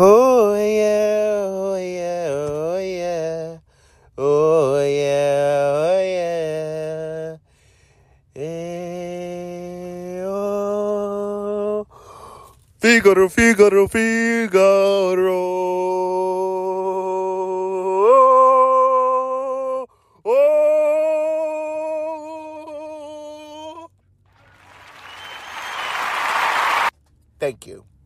Oh yeah, oh yeah, oh yeah, oh yeah, oh yeah. Eh, oh. Figaro, Figaro, Figaro. Oh, oh. Thank you.